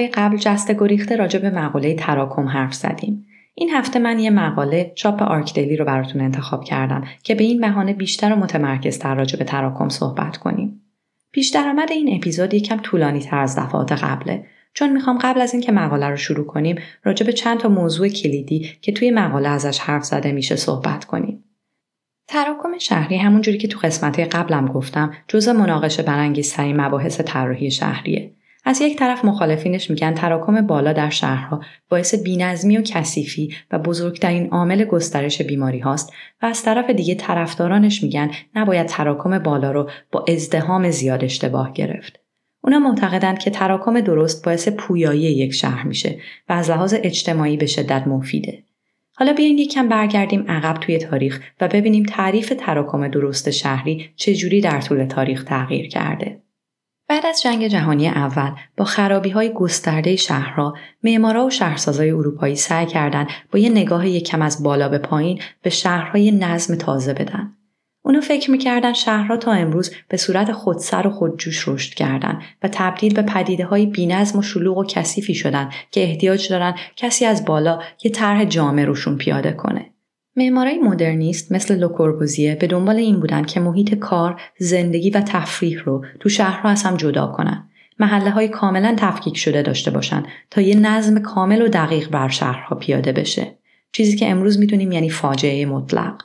های قبل جسته گریخته راجع به مقاله تراکم حرف زدیم. این هفته من یه مقاله چاپ ArchDaily رو براتون انتخاب کردم که به این بهانه بیشتر و متمرکزتر راجع به تراکم صحبت کنیم. پیش درآمد این اپیزود یکم طولانی تر از دفعات قبله چون می‌خوام قبل از اینکه مقاله رو شروع کنیم راجع به چند تا موضوع کلیدی که توی مقاله ازش حرف زده میشه صحبت کنیم. تراکم شهری همونجوری که تو قسمت قبلم گفتم جزء مناقشه برانگیزترین مباحث طراحی شهریه از یک طرف مخالفینش میگن تراکم بالا در شهرها باعث بینظمی و کثیفی و بزرگترین عامل گسترش بیماری هاست و از طرف دیگه طرفدارانش میگن نباید تراکم بالا رو با ازدهام زیاد اشتباه گرفت. اونا معتقدند که تراکم درست باعث پویایی یک شهر میشه و از لحاظ اجتماعی به شدت مفیده. حالا بیاین یکم برگردیم عقب توی تاریخ و ببینیم تعریف تراکم درست شهری چجوری در طول تاریخ تغییر کرده. بعد از جنگ جهانی اول با خرابی های گسترده شهرها معمارا و شهرسازای اروپایی سعی کردند با یه نگاه یکم از بالا به پایین به شهرهای نظم تازه بدن اونا فکر می‌کردن شهرها تا امروز به صورت خودسر و خودجوش رشد کردن و تبدیل به پدیده های بینظم و شلوغ و کثیفی شدن که احتیاج دارن کسی از بالا یه طرح جامع روشون پیاده کنه. معمارای مدرنیست مثل لوکوربوزیه به دنبال این بودن که محیط کار، زندگی و تفریح رو تو شهرها از هم جدا کنن. محله های کاملا تفکیک شده داشته باشن تا یه نظم کامل و دقیق بر شهرها پیاده بشه. چیزی که امروز می‌دونیم یعنی فاجعه مطلق.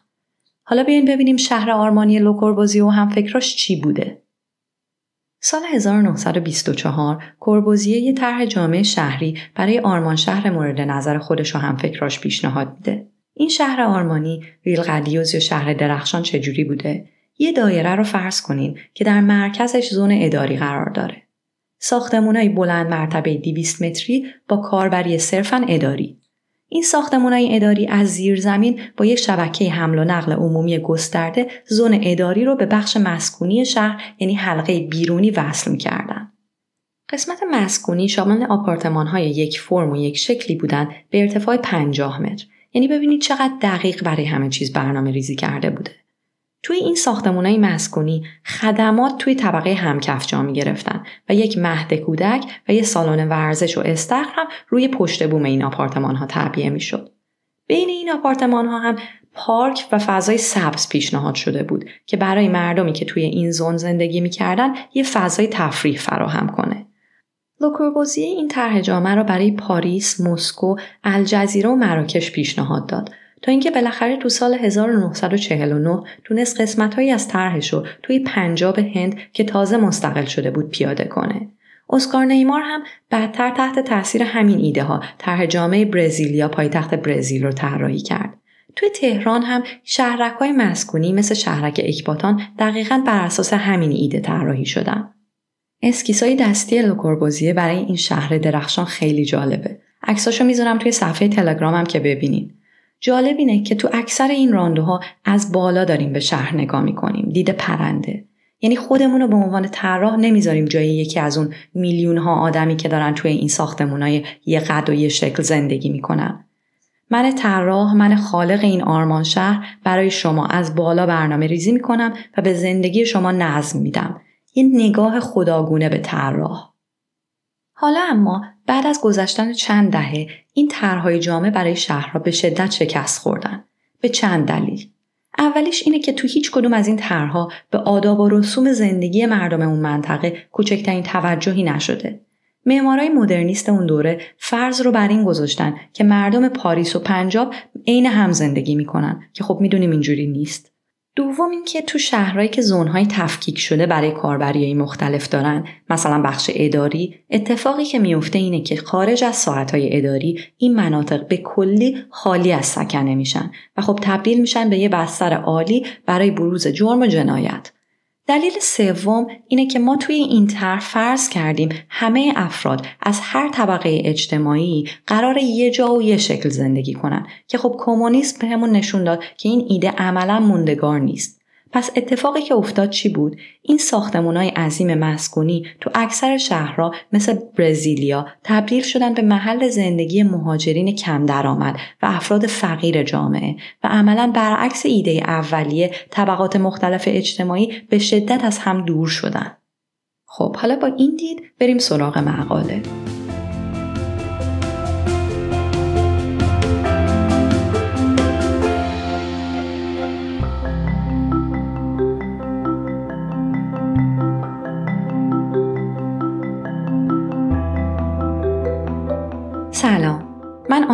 حالا بیاین ببینیم شهر آرمانی لوکوربوزی و هم فکراش چی بوده. سال 1924 کوربوزیه یه طرح جامعه شهری برای آرمان شهر مورد نظر خودش و هم فکراش پیشنهاد میده. این شهر آرمانی ریل قلیوز یا شهر درخشان چجوری بوده؟ یه دایره رو فرض کنین که در مرکزش زون اداری قرار داره. ساختمونای بلند مرتبه 200 متری با کاربری صرفا اداری. این ساختمانهای اداری از زیر زمین با یک شبکه حمل و نقل عمومی گسترده زون اداری رو به بخش مسکونی شهر یعنی حلقه بیرونی وصل می‌کردن. قسمت مسکونی شامل آپارتمان های یک فرم و یک شکلی بودند به ارتفاع 50 متر. یعنی ببینید چقدر دقیق برای همه چیز برنامه ریزی کرده بوده. توی این های مسکونی خدمات توی طبقه همکف جا می گرفتن و یک مهد کودک و یک سالن ورزش و استخر هم روی پشت بوم این آپارتمان ها تعبیه می شد. بین این آپارتمان ها هم پارک و فضای سبز پیشنهاد شده بود که برای مردمی که توی این زون زندگی می‌کردن یه فضای تفریح فراهم کنه. لوکوربوزی این طرح جامعه را برای پاریس، مسکو، الجزیره و مراکش پیشنهاد داد تا اینکه بالاخره تو سال 1949 تونست قسمتهایی از طرحش رو توی پنجاب هند که تازه مستقل شده بود پیاده کنه. اسکار نیمار هم بعدتر تحت تاثیر همین ایده ها طرح جامعه برزیلیا پایتخت برزیل رو طراحی کرد. توی تهران هم شهرک های مسکونی مثل شهرک اکباتان دقیقا بر اساس همین ایده طراحی شدن. اسکیسای دستی لوکوربوزیه برای این شهر درخشان خیلی جالبه. عکساشو می‌ذارم توی صفحه تلگرامم که ببینین. جالب اینه که تو اکثر این راندوها از بالا داریم به شهر نگاه می‌کنیم دید پرنده یعنی خودمون رو به عنوان طراح نمی‌ذاریم جای یکی از اون میلیون ها آدمی که دارن توی این ساختمونای یه قد و یه شکل زندگی می‌کنن من طراح من خالق این آرمان شهر برای شما از بالا برنامه ریزی می‌کنم و به زندگی شما نظم میدم یه نگاه خداگونه به طراح. حالا اما بعد از گذشتن چند دهه این طرحهای جامعه برای شهرها به شدت شکست خوردن. به چند دلیل. اولیش اینه که تو هیچ کدوم از این طرحها به آداب و رسوم زندگی مردم اون منطقه کوچکترین توجهی نشده. معمارای مدرنیست اون دوره فرض رو بر این گذاشتن که مردم پاریس و پنجاب عین هم زندگی می‌کنن که خب می‌دونیم اینجوری نیست. دوم اینکه تو شهرهایی که زونهای تفکیک شده برای کاربری مختلف دارن مثلا بخش اداری اتفاقی که میفته اینه که خارج از ساعتهای اداری این مناطق به کلی خالی از سکنه میشن و خب تبدیل میشن به یه بستر عالی برای بروز جرم و جنایت. دلیل سوم اینه که ما توی این طرح فرض کردیم همه افراد از هر طبقه اجتماعی قرار یه جا و یه شکل زندگی کنن. که خب کمونیسم بهمون نشون داد که این ایده عملا موندگار نیست. پس اتفاقی که افتاد چی بود؟ این های عظیم مسکونی تو اکثر شهرها مثل برزیلیا تبدیل شدن به محل زندگی مهاجرین کم درآمد و افراد فقیر جامعه و عملا برعکس ایده اولیه طبقات مختلف اجتماعی به شدت از هم دور شدن. خب حالا با این دید بریم سراغ مقاله.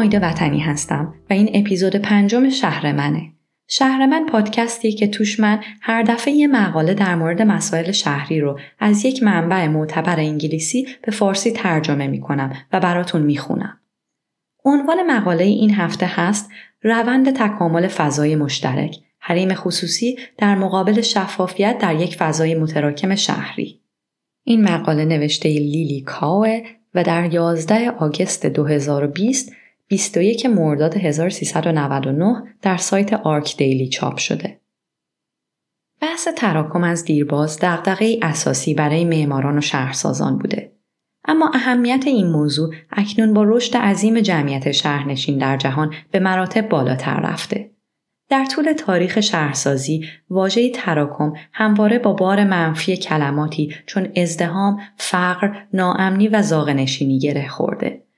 آیده وطنی هستم و این اپیزود پنجم شهر منه. شهر من پادکستی که توش من هر دفعه یه مقاله در مورد مسائل شهری رو از یک منبع معتبر انگلیسی به فارسی ترجمه می کنم و براتون می خونم. عنوان مقاله این هفته هست روند تکامل فضای مشترک حریم خصوصی در مقابل شفافیت در یک فضای متراکم شهری. این مقاله نوشته لیلی کاوه و در 11 August 2020 21 مرداد 1399 در سایت ArchDaily چاپ شده. بحث تراکم از دیرباز دغدغه اساسی برای معماران و شهرسازان بوده. اما اهمیت این موضوع اکنون با رشد عظیم جمعیت شهرنشین در جهان به مراتب بالاتر رفته. در طول تاریخ شهرسازی واژه تراکم همواره با بار منفی کلماتی چون ازدحام، فقر، ناامنی و زاغه‌نشینی گره خورده.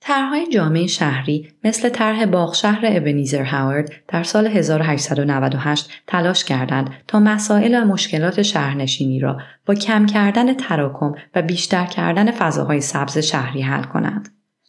طرحهای جامع شهری مثل طرح باغشهر ابنیزر هاورد در سال 1898 تلاش کردند تا مسائل و مشکلات شهرنشینی را با کم کردن تراکم و بیشتر کردن فضاهای سبز شهری حل کنند.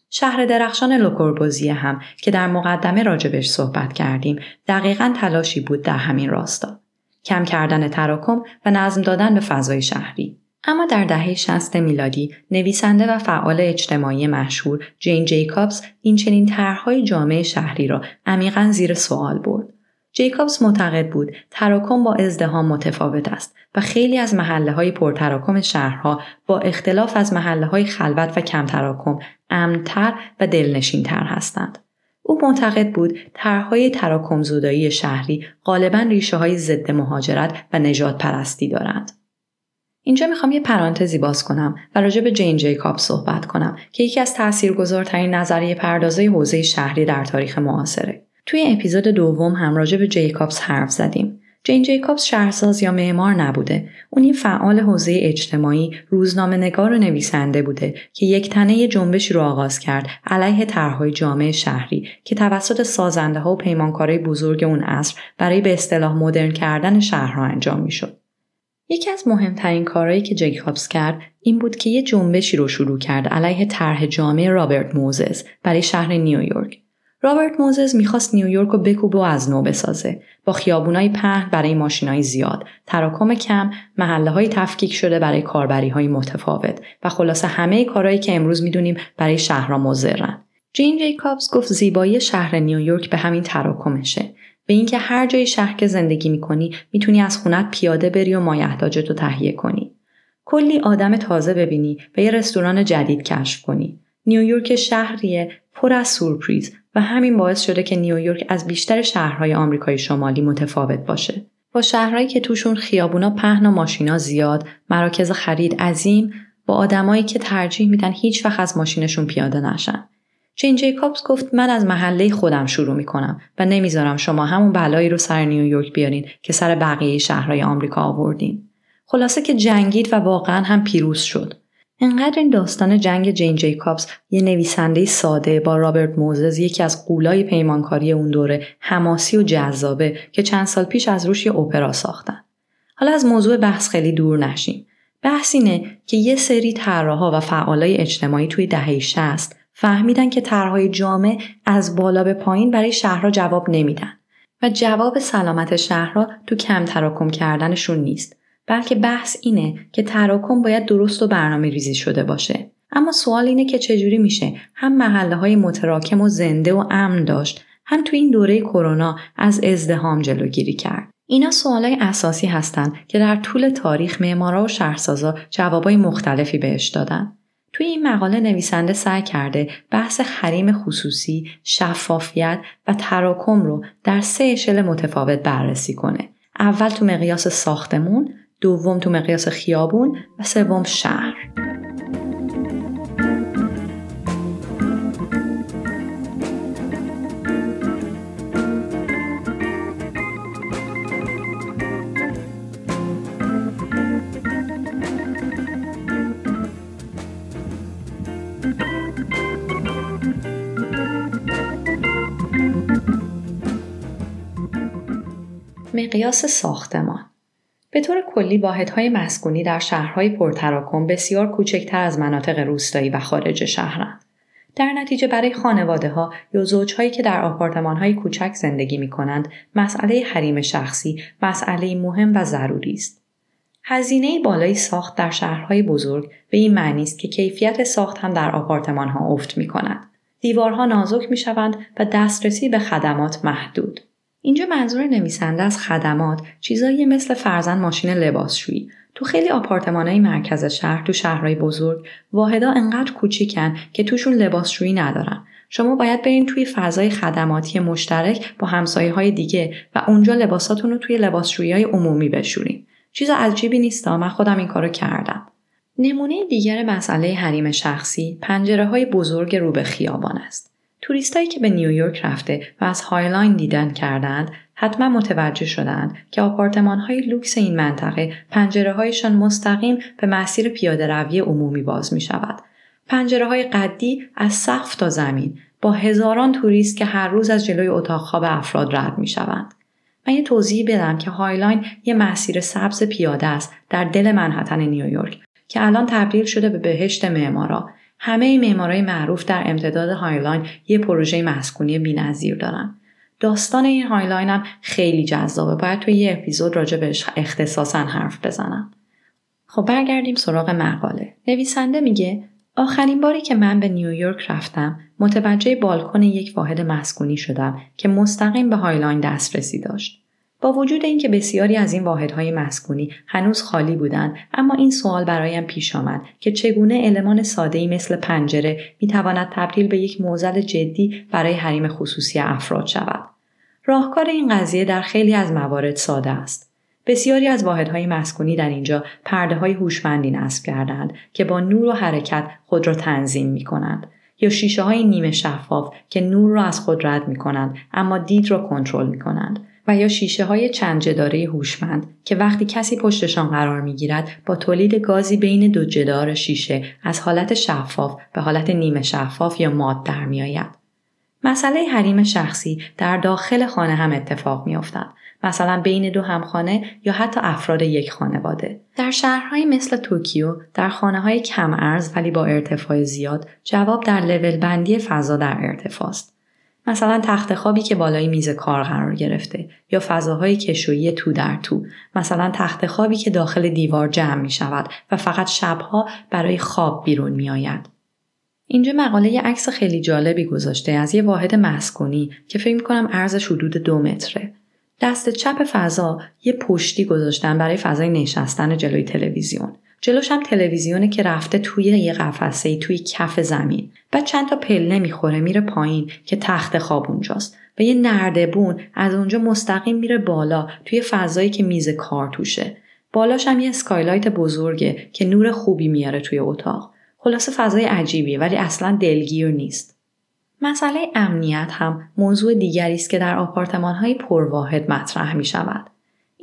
شهر درخشان لوکوربوزی هم که در مقدمه راجبش صحبت کردیم دقیقا تلاشی بود در همین راستا. کم کردن تراکم و نظم دادن به فضای شهری. اما در دهه 60 میلادی نویسنده و فعال اجتماعی مشهور جین جیکابز این چنین طرحهای جامع شهری را عمیقا زیر سوال برد. جیکابز معتقد بود تراکم با ازدهام متفاوت است و خیلی از محله های پرتراکم شهرها با اختلاف از محله های خلوت و کم تراکم امنتر و دلنشینتر هستند. او معتقد بود طرحهای تراکم زودایی شهری غالبا ریشه های ضد مهاجرت و نجات پرستی دارند. اینجا می‌خوام یه پرانتزی باز کنم و راجع به جین جیکاب صحبت کنم که یکی از تاثیرگذارترین نظریه پردازه حوزه شهری در تاریخ معاصره. توی اپیزود دوم هم راجع به جیکابز حرف زدیم. جین جیکابز شهرساز یا معمار نبوده. اون یه فعال حوزه اجتماعی، روزنامه نگار و نویسنده بوده که یک تنه جنبشی رو آغاز کرد علیه طرحهای جامعه شهری که توسط سازنده ها و پیمانکارای بزرگ اون عصر برای به اصطلاح مدرن کردن شهرها انجام می‌شد. یکی از مهمترین کارهایی که جیکابز کرد این بود که یه جنبشی رو شروع کرد علیه طرح جامعه رابرت موزز برای شهر نیویورک. رابرت موزز می‌خواست نیویورک رو بکوبه و از نو بسازه. با خیابونای پهن برای ماشینای زیاد. تراکم کم محله های تفکیک شده برای کاربری های متفاوت و خلاصه همه کارهایی که امروز می‌دونیم برای شهرها مزرن جین جیکابز گفت زیبایی شهر نیویورک به همین تراکمشه. به اینکه هر جای شهر که زندگی می‌کنی می‌تونی از خونت پیاده بری و مایحتاجت رو تهیه کنی کلی آدم تازه ببینی و یه رستوران جدید کشف کنی نیویورک شهریه پر از سورپریز و همین باعث شده که نیویورک از بیشتر شهرهای آمریکای شمالی متفاوت باشه. با شهرهایی که توشون خیابونا پهن و ماشینا زیاد، مراکز خرید عظیم، با آدمایی که ترجیح میدن هیچ وقت از ماشینشون پیاده نشن. جین جیکابز گفت من از محله خودم شروع می‌کنم و نمی‌ذارم شما همون بلایی رو سر نیویورک بیارین که سر بقیه شهرهای آمریکا آوردین. خلاصه که جنگید و واقعا هم پیروز شد. انقدر این داستان جنگ جین جیکابز یه نویسنده ساده با رابرت موزز یکی از قولای پیمانکاری اون دوره حماسی و جذابه که چند سال پیش از روش یه اپرا ساختن. حالا از موضوع بحث خیلی دور نشیم. بحث اینه که یه سری طراحا و فعالای اجتماعی توی دهه 60 فهمیدن که طرحهای جامع از بالا به پایین برای شهرها جواب نمیدن و جواب سلامت شهرها تو کم تراکم کردنشون نیست بلکه بحث اینه که تراکم باید درست و برنامه ریزی شده باشه. اما سوال اینه که چجوری میشه هم محله های متراکم و زنده و امن داشت هم تو این دوره کرونا از ازدهام جلوگیری کرد. اینا سوالای اساسی هستند که در طول تاریخ معمارا و شهرسازا جوابای مختلفی بهش دادن. توی این مقاله نویسنده سعی کرده بحث حریم خصوصی، شفافیت و تراکم رو در سه اشل متفاوت بررسی کنه. اول تو مقیاس ساختمون، دوم تو مقیاس خیابون و سوم شهر مقیاس ساختمان به طور کلی واحدهای مسکونی در شهرهای پرتراکم بسیار کوچکتر از مناطق روستایی و خارج شهرند. در نتیجه برای خانواده ها یا زوجهایی که در آپارتمان های کوچک زندگی می کنند مسئله حریم شخصی مسئله مهم و ضروری است. هزینه بالای ساخت در شهرهای بزرگ به این معنی است که کیفیت ساخت هم در آپارتمان ها افت می کند. دیوارها نازک می شوند و دسترسی به خدمات محدود. اینجا منظور نویسنده از خدمات چیزایی مثل فرزن ماشین لباسشویی. تو خیلی های مرکز شهر تو شهرهای بزرگ واحدا انقدر کوچیکن که توشون لباسشویی ندارن. شما باید برین توی فضای خدماتی مشترک با همسایه های دیگه و اونجا لباساتون رو توی لباسشویی های عمومی بشورین. چیز عجیبی نیست من خودم این کارو کردم. نمونه دیگر مسئله حریم شخصی پنجره های بزرگ رو به خیابان است. توریستایی که به نیویورک رفته و از هایلاین دیدن کردند حتما متوجه شدند که آپارتمان های لوکس این منطقه پنجره هایشان مستقیم به مسیر پیاده روی عمومی باز می شود. پنجره های قدی از سقف تا زمین با هزاران توریست که هر روز از جلوی اتاق خواب افراد رد می شوند. من یه توضیح بدم که هایلاین یه مسیر سبز پیاده است در دل منحتن نیویورک که الان تبدیل شده به بهشت معمارا همه معمارای معروف در امتداد هایلاین یه پروژه مسکونی بینظیر دارن. داستان این هایلاین هم خیلی جذابه. باید توی یه اپیزود راجع بهش اختصاصا حرف بزنم. خب برگردیم سراغ مقاله. نویسنده میگه آخرین باری که من به نیویورک رفتم متوجه بالکن یک واحد مسکونی شدم که مستقیم به هایلاین دسترسی داشت. با وجود اینکه بسیاری از این واحدهای مسکونی هنوز خالی بودند اما این سوال برایم پیش آمد که چگونه المان ساده‌ای مثل پنجره می‌تواند تبدیل به یک معضل جدی برای حریم خصوصی افراد شود؟ راهکار این قضیه در خیلی از موارد ساده است. بسیاری از واحدهای مسکونی در اینجا پرده های هوشمندی نصب کردند که با نور و حرکت خود را تنظیم می کنند یا شیشه های نیمه شفاف که نور را از خود رد می کنند اما دید را کنترل می کنند و یا شیشه های چند جداره هوشمند که وقتی کسی پشتشان قرار می گیرد با تولید گازی بین دو جدار شیشه از حالت شفاف به حالت نیمه شفاف یا ماد در می آید. مسئله حریم شخصی در داخل خانه هم اتفاق می افتد. مثلا بین دو همخانه یا حتی افراد یک خانواده. در شهرهایی مثل توکیو در خانه های کم ارز ولی با ارتفاع زیاد جواب در لول بندی فضا در ارتفاع است. مثلا تخت خوابی که بالای میز کار قرار گرفته یا فضاهای کشویی تو در تو مثلا تخت خوابی که داخل دیوار جمع می شود و فقط شبها برای خواب بیرون می آید. اینجا مقاله یه عکس خیلی جالبی گذاشته از یه واحد مسکونی که فکر کنم عرضش حدود دو متره. دست چپ فضا یه پشتی گذاشتن برای فضای نشستن جلوی تلویزیون. جلوش هم تلویزیونه که رفته توی یه قفسه توی کف زمین. بعد چند تا پله می‌خوره میره پایین که تخت خواب اونجاست و یه نردبون از اونجا مستقیم میره بالا توی فضایی که میز کار توشه. بالاش هم یه skylight بزرگه که نور خوبی میاره توی اتاق. خلاصه فضای عجیبیه ولی اصلا دلگیر نیست. مسئله امنیت هم موضوع دیگری است که در آپارتمان های پرواحد مطرح می شود.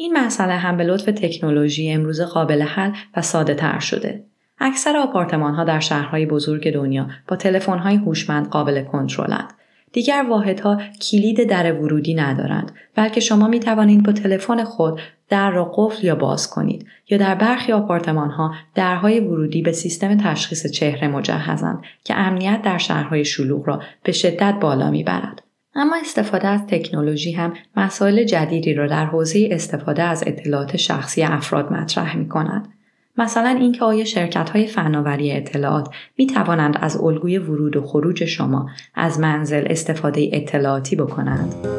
این مسئله هم به لطف تکنولوژی امروز قابل حل و ساده تر شده. اکثر آپارتمان ها در شهرهای بزرگ دنیا با تلفن های هوشمند قابل کنترلند. دیگر واحدها کلید در ورودی ندارند بلکه شما می توانید با تلفن خود در را قفل یا باز کنید یا در برخی آپارتمان ها درهای ورودی به سیستم تشخیص چهره مجهزند که امنیت در شهرهای شلوغ را به شدت بالا می‌برد اما استفاده از تکنولوژی هم مسائل جدیدی را در حوزه استفاده از اطلاعات شخصی افراد مطرح می کند. مثلا اینکه آیا شرکت های فناوری اطلاعات می توانند از الگوی ورود و خروج شما از منزل استفاده اطلاعاتی بکنند؟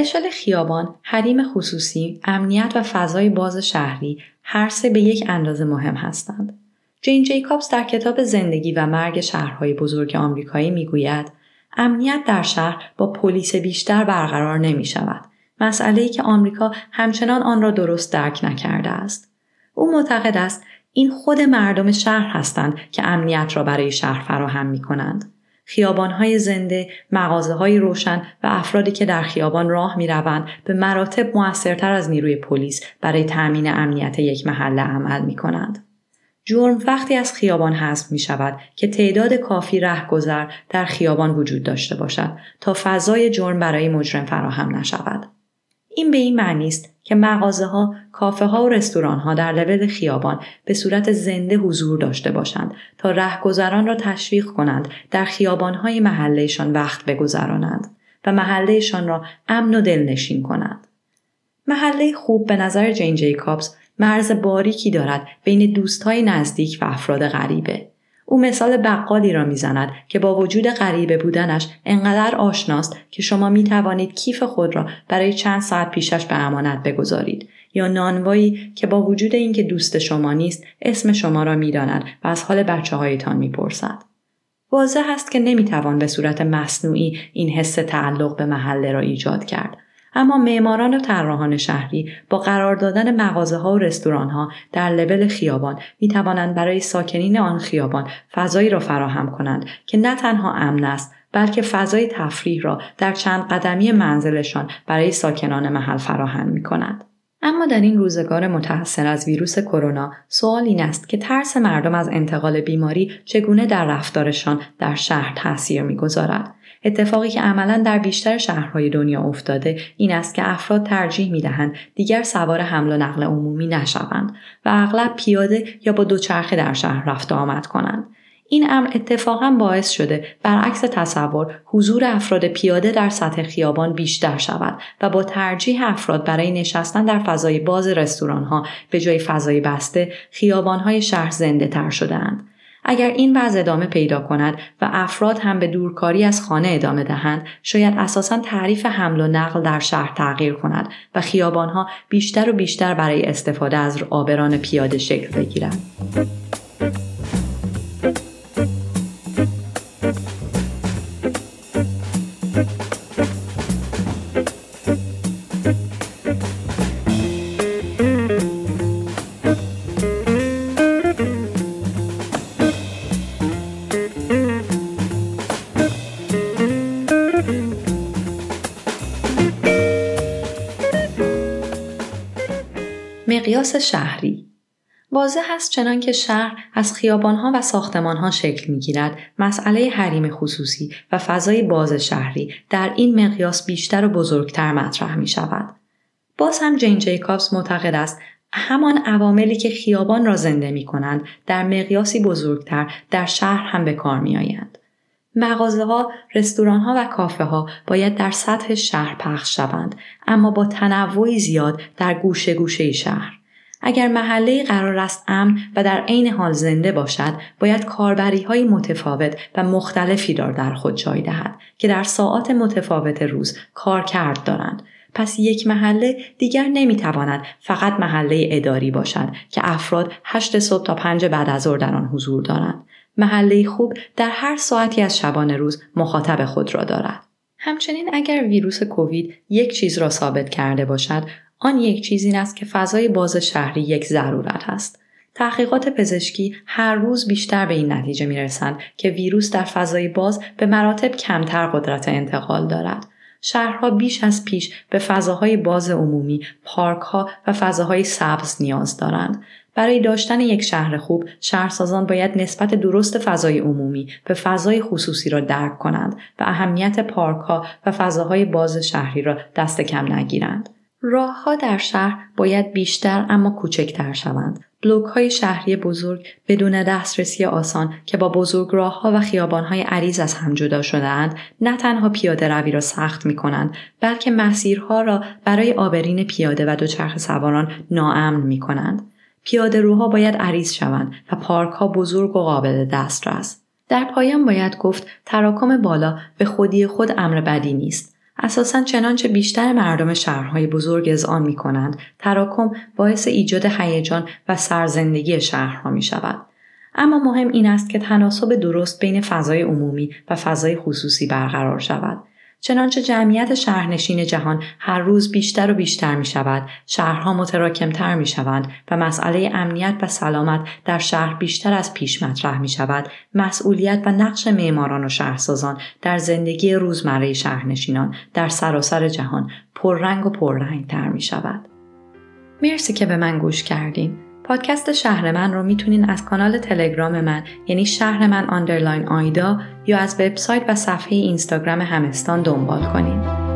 اشل خیابان حریم خصوصی، امنیت و فضای باز شهری هر سه به یک اندازه مهم هستند. جین جیکابز در کتاب زندگی و مرگ شهرهای بزرگ آمریکایی می‌گوید امنیت در شهر با پلیس بیشتر برقرار نمی شود. مسئله ای که آمریکا همچنان آن را درست درک نکرده است. او معتقد است این خود مردم شهر هستند که امنیت را برای شهر فراهم می کنند. خیابانهای زنده، مغازه های روشن و افرادی که در خیابان راه می روند به مراتب موثرتر از نیروی پلیس برای تأمین امنیت یک محله عمل می کنند. جرم وقتی از خیابان حذف می شود که تعداد کافی رهگذر در خیابان وجود داشته باشد تا فضای جرم برای مجرم فراهم نشود. این به این معنی است که مغازه ها، کافه ها و رستوران ها در لول خیابان به صورت زنده حضور داشته باشند تا رهگذران را تشویق کنند در خیابان های محلهشان وقت بگذرانند و محلهشان را امن و دلنشین کنند. محله خوب به نظر جین جیکابز مرز باریکی دارد بین دوستهای نزدیک و افراد غریبه. او مثال بقالی را می‌زند که با وجود غریبه بودنش انقدر آشناست که شما می توانید کیف خود را برای چند ساعت پیشش به امانت بگذارید یا نانوایی که با وجود اینکه دوست شما نیست اسم شما را می‌داند و از حال بچه هایتان می‌پرسد. واضح است که نمی‌توان به صورت مصنوعی این حس تعلق به محله را ایجاد کرد اما معماران و طراحان شهری با قرار دادن مغازه ها و رستوران ها در لبل خیابان می توانند برای ساکنین آن خیابان فضایی را فراهم کنند که نه تنها امن است بلکه فضای تفریح را در چند قدمی منزلشان برای ساکنان محل فراهم می کند. اما در این روزگار متحصل از ویروس کرونا سوال این است که ترس مردم از انتقال بیماری چگونه در رفتارشان در شهر تاثیر می‌گذارد اتفاقی که عملا در بیشتر شهرهای دنیا افتاده این است که افراد ترجیح می دهند دیگر سوار حمل و نقل عمومی نشوند و اغلب پیاده یا با دوچرخه در شهر رفت آمد کنند. این امر اتفاقا باعث شده برعکس تصور حضور افراد پیاده در سطح خیابان بیشتر شود و با ترجیح افراد برای نشستن در فضای باز رستوران ها به جای فضای بسته خیابان های شهر زنده تر شدهاند. اگر این وضع ادامه پیدا کند و افراد هم به دورکاری از خانه ادامه دهند شاید اساسا تعریف حمل و نقل در شهر تغییر کند و خیابانها بیشتر و بیشتر برای استفاده از آبران پیاده شکل بگیرند. مقیاس شهری واضح است چنان که شهر از خیابانها و ساختمانها شکل می‌گیرد مسئله حریم خصوصی و فضای باز شهری در این مقیاس بیشتر و بزرگتر مطرح می شود. باز هم جین جیکابز معتقد است همان عواملی که خیابان را زنده می کنند در مقیاسی بزرگتر در شهر هم به کار می آیند. مغازه ها، رستوران ها و کافه ها باید در سطح شهر پخش شوند اما با تنوعی زیاد در گوشه گوشه شهر. اگر محله قرار است امن و در عین حال زنده باشد باید کاربری های متفاوت و مختلفی را در خود جای دهد که در ساعات متفاوت روز کار کرد دارند پس یک محله دیگر نمی‌تواند فقط محله اداری باشد که افراد هشت صبح تا پنج بعد از ظهر در آن حضور دارند محله خوب در هر ساعتی از شبانه روز مخاطب خود را دارد. همچنین اگر ویروس کووید یک چیز را ثابت کرده باشد آن یک چیز این است که فضای باز شهری یک ضرورت است تحقیقات پزشکی هر روز بیشتر به این نتیجه می رسند که ویروس در فضای باز به مراتب کمتر قدرت انتقال دارد. شهرها بیش از پیش به فضاهای باز عمومی، پارکها و فضاهای سبز نیاز دارند. برای داشتن یک شهر خوب شهرسازان باید نسبت درست فضای عمومی به فضای خصوصی را درک کنند و اهمیت پارکها و فضاهای باز شهری را دست کم نگیرند راهها در شهر باید بیشتر اما کوچکتر شوند بلوک های شهری بزرگ بدون دسترسی آسان که با بزرگ راه ها و خیابان های عریض از هم جدا شدهاند نه تنها پیاده روی را سخت می کنند بلکه مسیرها را برای آبرین پیاده و دوچرخه سواران ناامن می کنند. پیاده روها باید عریض شوند و پارک ها بزرگ و قابل دسترس. در پایان باید گفت تراکم بالا به خودی خود امر بدی نیست. اساسا چنانچه بیشتر مردم شهرهای بزرگ آن می کنند، تراکم باعث ایجاد هیجان و سرزندگی شهرها می شود. اما مهم این است که تناسب درست بین فضای عمومی و فضای خصوصی برقرار شود. چنانچه جمعیت شهرنشین جهان هر روز بیشتر و بیشتر می شود، شهرها متراکمتر می شوند و مسئله امنیت و سلامت در شهر بیشتر از پیش مطرح می شود، مسئولیت و نقش معماران و شهرسازان در زندگی روزمره شهرنشینان در سراسر جهان پررنگ و پررنگ تر می شود. مرسی که به من گوش کردین. پادکست شهر من رو می‌تونین از کانال تلگرام من یعنی شهر من underline آیدا یا از وبسایت و صفحه اینستاگرام همستان دنبال کنین.